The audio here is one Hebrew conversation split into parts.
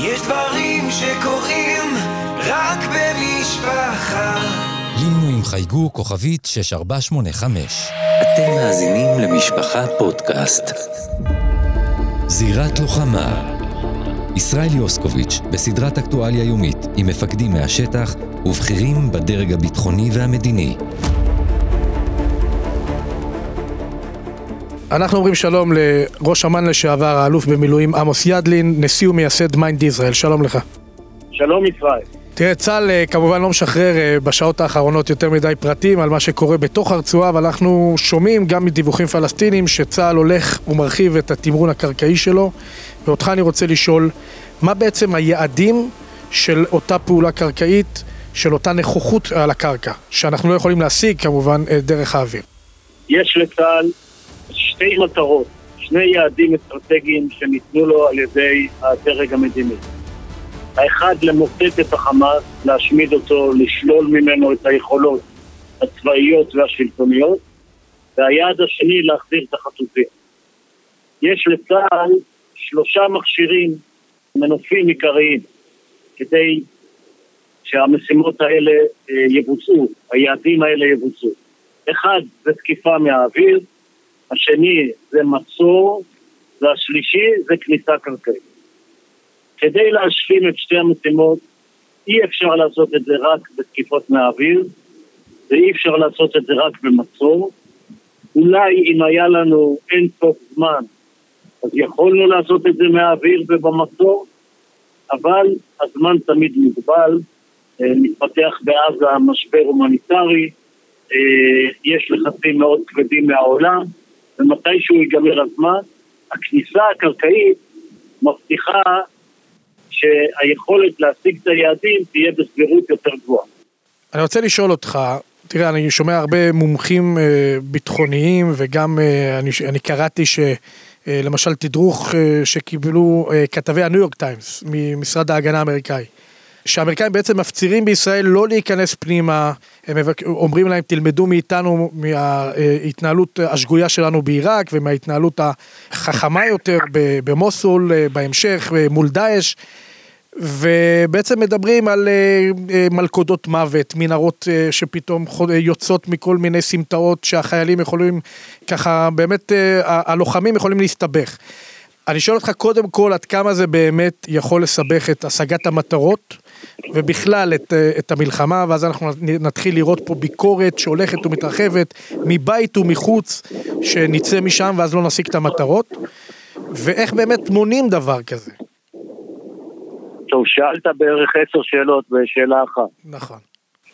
יש דברים שקורים רק במשפחה. לינו עם חייגו כוכבית 6485. אתם מאזינים למשפחה פודקאסט. זירת לוחמה ישראל יוסקוביץ' בסדרת אקטואליה יומית עם מפקדים מהשטח ובכירים בדרג הביטחוני והמדיני. אנחנו אומרים שלום לראש אמ"ן לשעבר, האלוף במילואים עמוס ידלין, נשיא ומייסד מיינד ישראל, שלום לך. שלום ישראל. תראה, צה"ל אה, כמובן לא משחרר אה, בשעות האחרונות יותר מדי פרטים על מה שקורה בתוך הרצועה, אבל אנחנו שומעים גם מדיווחים פלסטינים שצה"ל הולך ומרחיב את התמרון הקרקעי שלו, ואותך אני רוצה לשאול, מה בעצם היעדים של אותה פעולה קרקעית, של אותה נכוחות על הקרקע, שאנחנו לא יכולים להשיג כמובן אה, דרך האוויר? יש לצה"ל שתי מטרות, שני יעדים אסטרטגיים שניתנו לו על ידי הדרג המדיני. האחד, למוטט את החמאס, להשמיד אותו, לשלול ממנו את היכולות הצבאיות והשלטוניות, והיעד השני, להחזיר את החטופים. יש לצה"ל שלושה מכשירים, מנופים עיקריים, כדי שהמשימות האלה אה, יבוצעו, היעדים האלה יבוצעו. אחד זה תקיפה מהאוויר, השני זה מצור, והשלישי זה כניסה קרקעית. כדי להשלים את שתי המשימות, אי אפשר לעשות את זה רק בתקיפות מהאוויר, ואי אפשר לעשות את זה רק במצור. אולי אם היה לנו אין סוף זמן, אז יכולנו לעשות את זה מהאוויר ובמצור, אבל הזמן תמיד מוגבל, אה, מתפתח בעזה משבר הומניטרי, אה, יש לחצים מאוד כבדים מהעולם, ומתישהו ייגמר הזמן, הכניסה הקרקעית מבטיחה שהיכולת להשיג את היעדים תהיה בסבירות יותר גבוהה. אני רוצה לשאול אותך, תראה, אני שומע הרבה מומחים אה, ביטחוניים וגם אה, אני, אני קראתי תדרוך אה, שקיבלו כתבי הניו יורק טיימס ממשרד ההגנה האמריקאי. שהאמריקאים בעצם מפצירים בישראל לא להיכנס פנימה, הם אומרים להם תלמדו מאיתנו מההתנהלות השגויה שלנו בעיראק ומההתנהלות החכמה יותר במוסול בהמשך מול דאעש. ובעצם מדברים על אה, אה, מלכודות מוות, מנהרות אה, שפתאום יוצאות מכל מיני סמטאות שהחיילים יכולים, ככה באמת הלוחמים יכולים להסתבך. אני שואל אותך קודם כל עד כמה זה באמת יכול לסבך את השגת המטרות ובכלל את, את המלחמה ואז אנחנו נתחיל לראות פה ביקורת שהולכת ומתרחבת מבית ומחוץ שנצא משם ואז לא נשיג את המטרות ואיך באמת מונים דבר כזה. טוב, שאלת בערך עשר שאלות בשאלה אחת. נכון.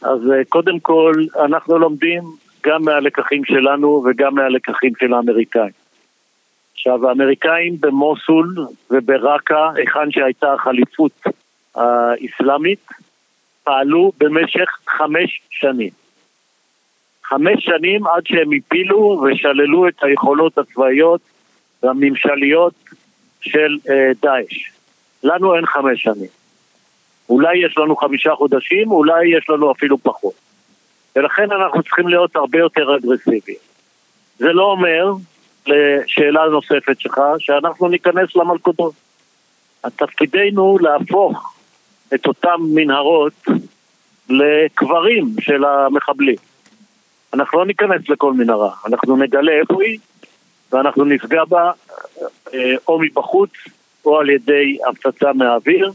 אז אה, קודם כל, אנחנו לומדים גם מהלקחים שלנו וגם מהלקחים של האמריקאים. עכשיו, האמריקאים במוסול וברקה, היכן שהייתה החליפות האסלאמית, פעלו במשך חמש שנים. חמש שנים עד שהם הפילו ושללו את היכולות הצבאיות והממשליות של אה, דאעש. לנו אין חמש שנים. אולי יש לנו חמישה חודשים, אולי יש לנו אפילו פחות. ולכן אנחנו צריכים להיות הרבה יותר אגרסיביים. זה לא אומר, לשאלה נוספת שלך, שאנחנו ניכנס למלכודות. תפקידנו להפוך את אותן מנהרות לקברים של המחבלים. אנחנו לא ניכנס לכל מנהרה, אנחנו נגלה איפה היא ואנחנו נפגע בה אה, או מבחוץ או על ידי הפצצה מהאוויר,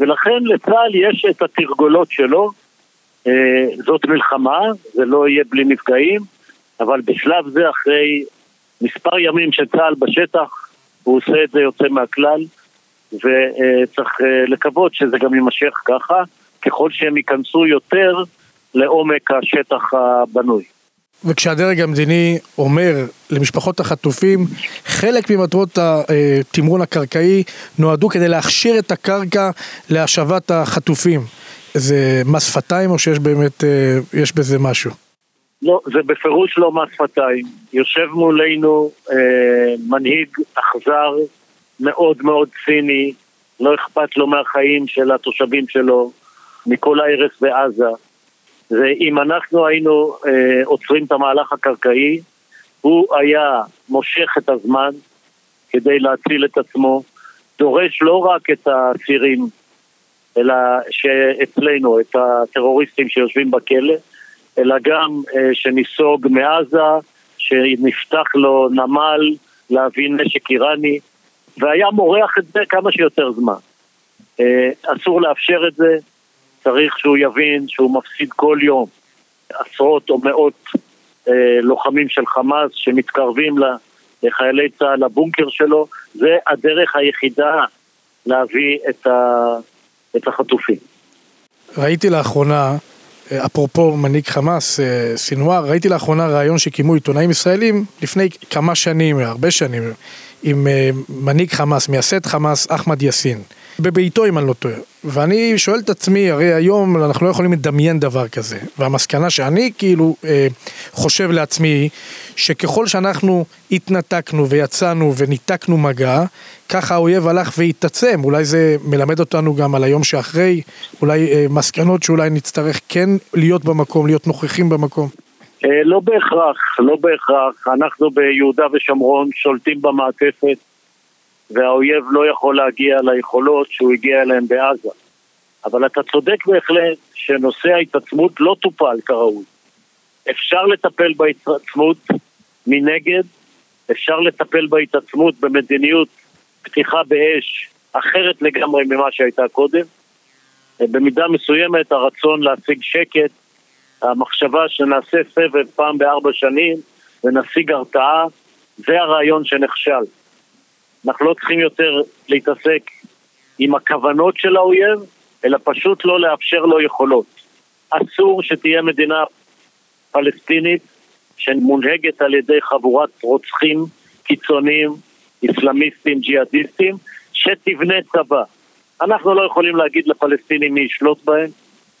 ולכן לצה"ל יש את התרגולות שלו. אה, זאת מלחמה, זה לא יהיה בלי נפגעים, אבל בשלב זה אחרי מספר ימים שצה"ל בשטח, הוא עושה את זה יוצא מהכלל, וצריך אה, לקוות שזה גם יימשך ככה, ככל שהם ייכנסו יותר לעומק השטח הבנוי. וכשהדרג המדיני אומר למשפחות החטופים, חלק ממטרות התמרון הקרקעי נועדו כדי להכשיר את הקרקע להשבת החטופים. זה מס שפתיים או שיש באמת, אה, יש בזה משהו? לא, זה בפירוש לא מס שפתיים. יושב מולנו אה, מנהיג אכזר, מאוד מאוד ציני, לא אכפת לו מהחיים של התושבים שלו, מכל ההרס בעזה. ואם אנחנו היינו אה, עוצרים את המהלך הקרקעי, הוא היה מושך את הזמן כדי להציל את עצמו, דורש לא רק את האסירים, אלא שאצלנו, את הטרוריסטים שיושבים בכלא, אלא גם אה, שניסוג מעזה, שנפתח לו נמל להביא נשק איראני, והיה מורח את זה כמה שיותר זמן. אה, אסור לאפשר את זה, צריך שהוא יבין שהוא מפסיד כל יום עשרות או מאות אה, לוחמים של חמאס שמתקרבים לחיילי צה"ל לבונקר שלו, זה הדרך היחידה להביא את, ה, את החטופים. ראיתי לאחרונה, אה, אפרופו מנהיג חמאס, סינואר, ראיתי לאחרונה ראיון שקיימו עיתונאים ישראלים לפני כמה שנים, הרבה שנים, עם אה, מנהיג חמאס, מייסד חמאס, אחמד יאסין. בביתו אם אני לא טועה. ואני שואל את עצמי, הרי היום אנחנו לא יכולים לדמיין דבר כזה. והמסקנה שאני כאילו אה, חושב לעצמי, שככל שאנחנו התנתקנו ויצאנו וניתקנו מגע, ככה האויב הלך והתעצם. אולי זה מלמד אותנו גם על היום שאחרי, אולי אה, מסקנות שאולי נצטרך כן להיות במקום, להיות נוכחים במקום. אה, לא בהכרח, לא בהכרח. אנחנו ביהודה ושומרון שולטים במעטפת. והאויב לא יכול להגיע ליכולות שהוא הגיע אליהן בעזה. אבל אתה צודק בהחלט שנושא ההתעצמות לא טופל כראוי. אפשר לטפל בהתעצמות מנגד, אפשר לטפל בהתעצמות במדיניות פתיחה באש אחרת לגמרי ממה שהייתה קודם. במידה מסוימת הרצון להשיג שקט, המחשבה שנעשה סבב פעם בארבע שנים ונשיג הרתעה, זה הרעיון שנכשל. אנחנו לא צריכים יותר להתעסק עם הכוונות של האויב, אלא פשוט לא לאפשר לו יכולות. אסור שתהיה מדינה פלסטינית שמונהגת על ידי חבורת רוצחים קיצוניים, אסלאמיסטים, ג'יהאדיסטים, שתבנה צבא. אנחנו לא יכולים להגיד לפלסטינים מי ישלוט בהם.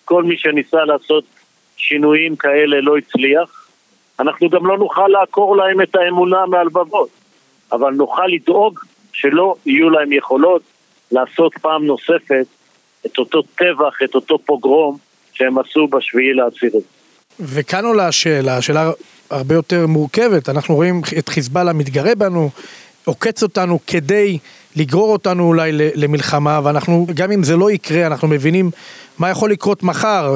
כל מי שניסה לעשות שינויים כאלה לא הצליח. אנחנו גם לא נוכל לעקור להם את האמונה מהלבבות, אבל נוכל לדאוג שלא יהיו להם יכולות לעשות פעם נוספת את אותו טבח, את אותו פוגרום שהם עשו בשביעי לעשירי. וכאן עולה השאלה, שאלה הרבה יותר מורכבת, אנחנו רואים את חיזבאללה מתגרה בנו, עוקץ אותנו כדי לגרור אותנו אולי למלחמה, ואנחנו, גם אם זה לא יקרה, אנחנו מבינים מה יכול לקרות מחר,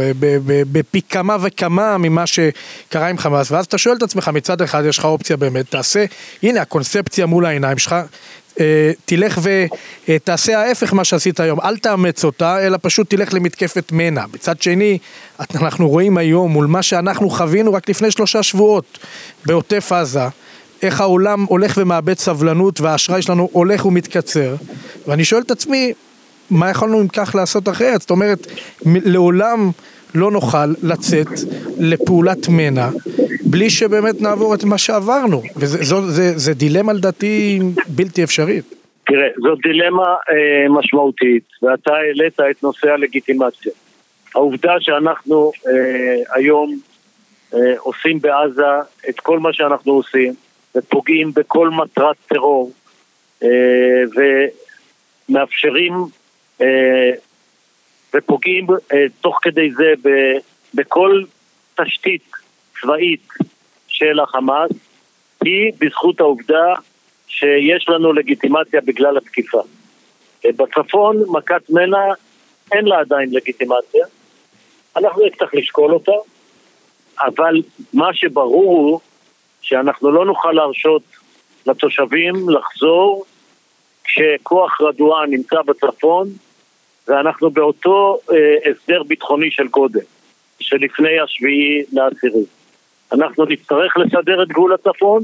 בפי כמה וכמה ממה שקרה עם חמאס, ואז אתה שואל את עצמך, מצד אחד יש לך אופציה באמת, תעשה, הנה הקונספציה מול העיניים שלך, אה, תלך ותעשה ההפך מה שעשית היום, אל תאמץ אותה, אלא פשוט תלך למתקפת מנע. מצד שני, אנחנו רואים היום מול מה שאנחנו חווינו רק לפני שלושה שבועות בעוטף עזה, איך העולם הולך ומאבד סבלנות והאשראי שלנו הולך ומתקצר, ואני שואל את עצמי, מה יכולנו אם כך לעשות אחרת? זאת אומרת, לעולם לא נוכל לצאת לפעולת מנע בלי שבאמת נעבור את מה שעברנו, וזה דילמה לדעתי בלתי אפשרית. תראה, זאת דילמה אה, משמעותית, ואתה העלית את נושא הלגיטימציה. העובדה שאנחנו אה, היום אה, עושים בעזה את כל מה שאנחנו עושים, ופוגעים בכל מטרת טרור, אה, ומאפשרים אה, ופוגעים אה, תוך כדי זה בכל תשתית צבאית של החמאס, היא בזכות העובדה שיש לנו לגיטימציה בגלל התקיפה. בצפון, מכת מנע, אין לה עדיין לגיטימציה. אנחנו נצטרך לשקול אותה, אבל מה שברור הוא שאנחנו לא נוכל להרשות לתושבים לחזור כשכוח רדואן נמצא בצפון ואנחנו באותו אה, הסדר ביטחוני של קודם, שלפני השביעי לעשירי. אנחנו נצטרך לסדר את גבול הצפון,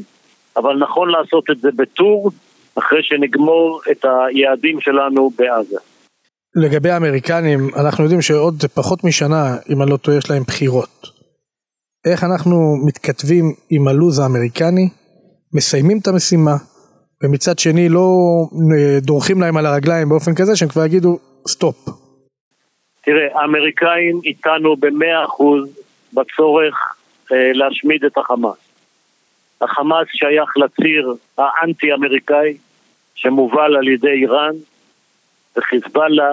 אבל נכון לעשות את זה בטור, אחרי שנגמור את היעדים שלנו בעזה. לגבי האמריקנים, אנחנו יודעים שעוד פחות משנה, אם אני לא טועה, יש להם בחירות. איך אנחנו מתכתבים עם הלו"ז האמריקני, מסיימים את המשימה, ומצד שני לא אה, דורכים להם על הרגליים באופן כזה שהם כבר יגידו סטופ. תראה, האמריקאים איתנו במאה אחוז בצורך אה, להשמיד את החמאס. החמאס שייך לציר האנטי-אמריקאי שמובל על ידי איראן וחיזבאללה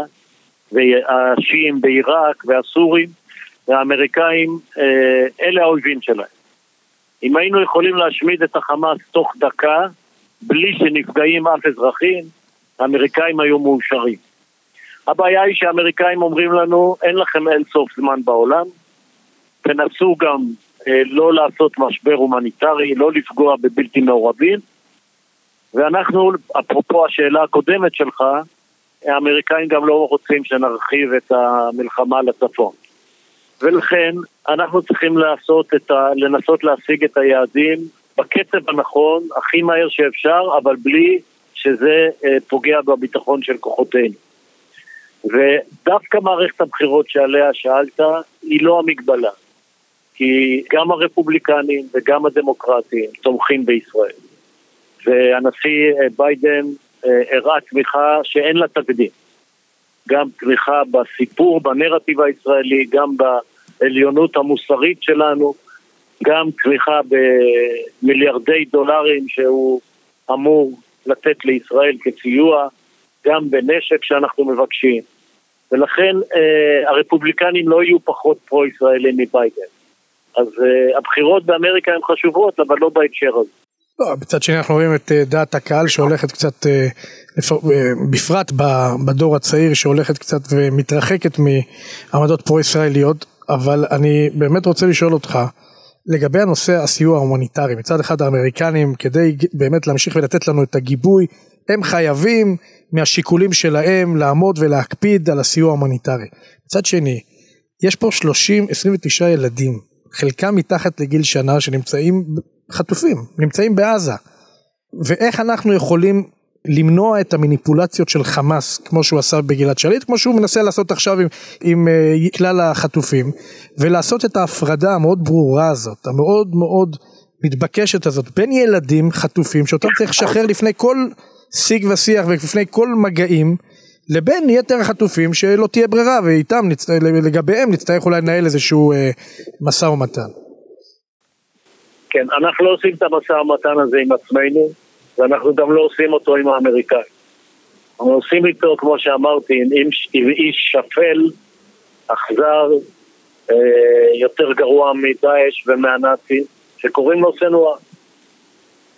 והשיעים בעיראק והסורים והאמריקאים, אה, אלה האויבים שלהם. אם היינו יכולים להשמיד את החמאס תוך דקה, בלי שנפגעים אף אזרחים, האמריקאים היו מאושרים. הבעיה היא שהאמריקאים אומרים לנו, אין לכם אין סוף זמן בעולם, תנסו גם אה, לא לעשות משבר הומניטרי, לא לפגוע בבלתי מעורבים, ואנחנו, אפרופו השאלה הקודמת שלך, האמריקאים גם לא רוצים שנרחיב את המלחמה לצפון. ולכן אנחנו צריכים לעשות את ה... לנסות להשיג את היעדים בקצב הנכון, הכי מהר שאפשר, אבל בלי שזה אה, פוגע בביטחון של כוחותינו. ודווקא מערכת הבחירות שעליה שאלת היא לא המגבלה, כי גם הרפובליקנים וגם הדמוקרטים תומכים בישראל. והנשיא אה, ביידן אה, הראה תמיכה שאין לה תקדים. גם תמיכה בסיפור, בנרטיב הישראלי, גם בעליונות המוסרית שלנו, גם תמיכה במיליארדי דולרים שהוא אמור לתת לישראל כסיוע, גם בנשק שאנחנו מבקשים. ולכן אה, הרפובליקנים לא יהיו פחות פרו-ישראלים מביידן. אז אה, הבחירות באמריקה הן חשובות, אבל לא בהקשר הזה. לא, בצד שני אנחנו רואים את אה, דעת הקהל שהולכת קצת, אה, אה, בפרט בדור הצעיר שהולכת קצת ומתרחקת מעמדות פרו-ישראליות, אבל אני באמת רוצה לשאול אותך, לגבי הנושא הסיוע ההומניטרי, מצד אחד האמריקנים כדי באמת להמשיך ולתת לנו את הגיבוי, הם חייבים מהשיקולים שלהם לעמוד ולהקפיד על הסיוע ההומניטרי. מצד שני, יש פה 30, 29 ילדים, חלקם מתחת לגיל שנה שנמצאים חטופים, נמצאים בעזה. ואיך אנחנו יכולים למנוע את המניפולציות של חמאס כמו שהוא עשה בגלעד שליט, כמו שהוא מנסה לעשות עכשיו עם, עם uh, כלל החטופים, ולעשות את ההפרדה המאוד ברורה הזאת, המאוד מאוד מתבקשת הזאת, בין ילדים חטופים שאותם צריך לשחרר לפני כל שיג ושיח ולפני כל מגעים, לבין יתר החטופים שלא תהיה ברירה ואיתם נצט... לגביהם נצטרך אולי לנהל איזשהו אה, משא ומתן. כן, אנחנו לא עושים את המשא ומתן הזה עם עצמנו, ואנחנו גם לא עושים אותו עם האמריקאים. אנחנו עושים איתו, כמו שאמרתי, עם, עם איש שפל, אכזר, אה, יותר גרוע מדאעש ומהנאצים, שקוראים לו סנואר.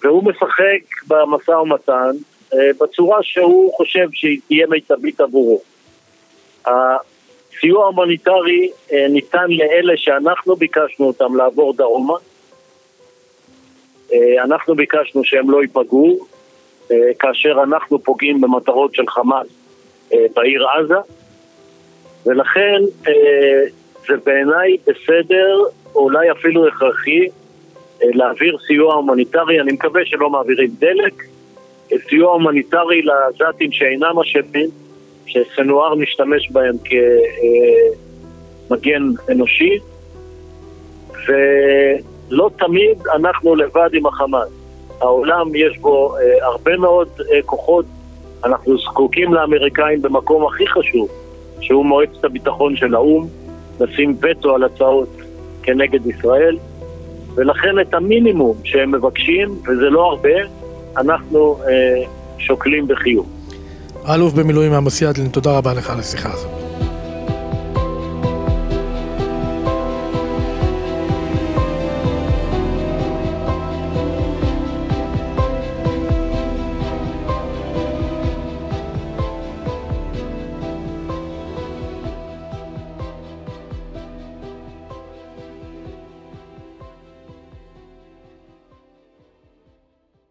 והוא משחק במשא ומתן אה, בצורה שהוא חושב שהיא תהיה מיטבית עבורו. הסיוע ההומניטרי אה, ניתן לאלה שאנחנו ביקשנו אותם לעבור דרומה, אנחנו ביקשנו שהם לא ייפגעו אה, כאשר אנחנו פוגעים במטרות של חמאס אה, בעיר עזה. ולכן זה בעיניי בסדר, אולי אפילו הכרחי, להעביר סיוע הומניטרי, אני מקווה שלא מעבירים דלק, סיוע הומניטרי לעזתים שאינם אשמים, שסנואר משתמש בהם כמגן אנושי, ו... לא תמיד אנחנו לבד עם החמאס. העולם יש בו אה, הרבה מאוד אה, כוחות, אנחנו זקוקים לאמריקאים במקום הכי חשוב, שהוא מועצת הביטחון של האו"ם, לשים וטו על הצעות כנגד ישראל, ולכן את המינימום שהם מבקשים, וזה לא הרבה, אנחנו אה, שוקלים בחיוב. אלוף במילואים עמוס ידלין, תודה רבה לך על השיחה הזאת.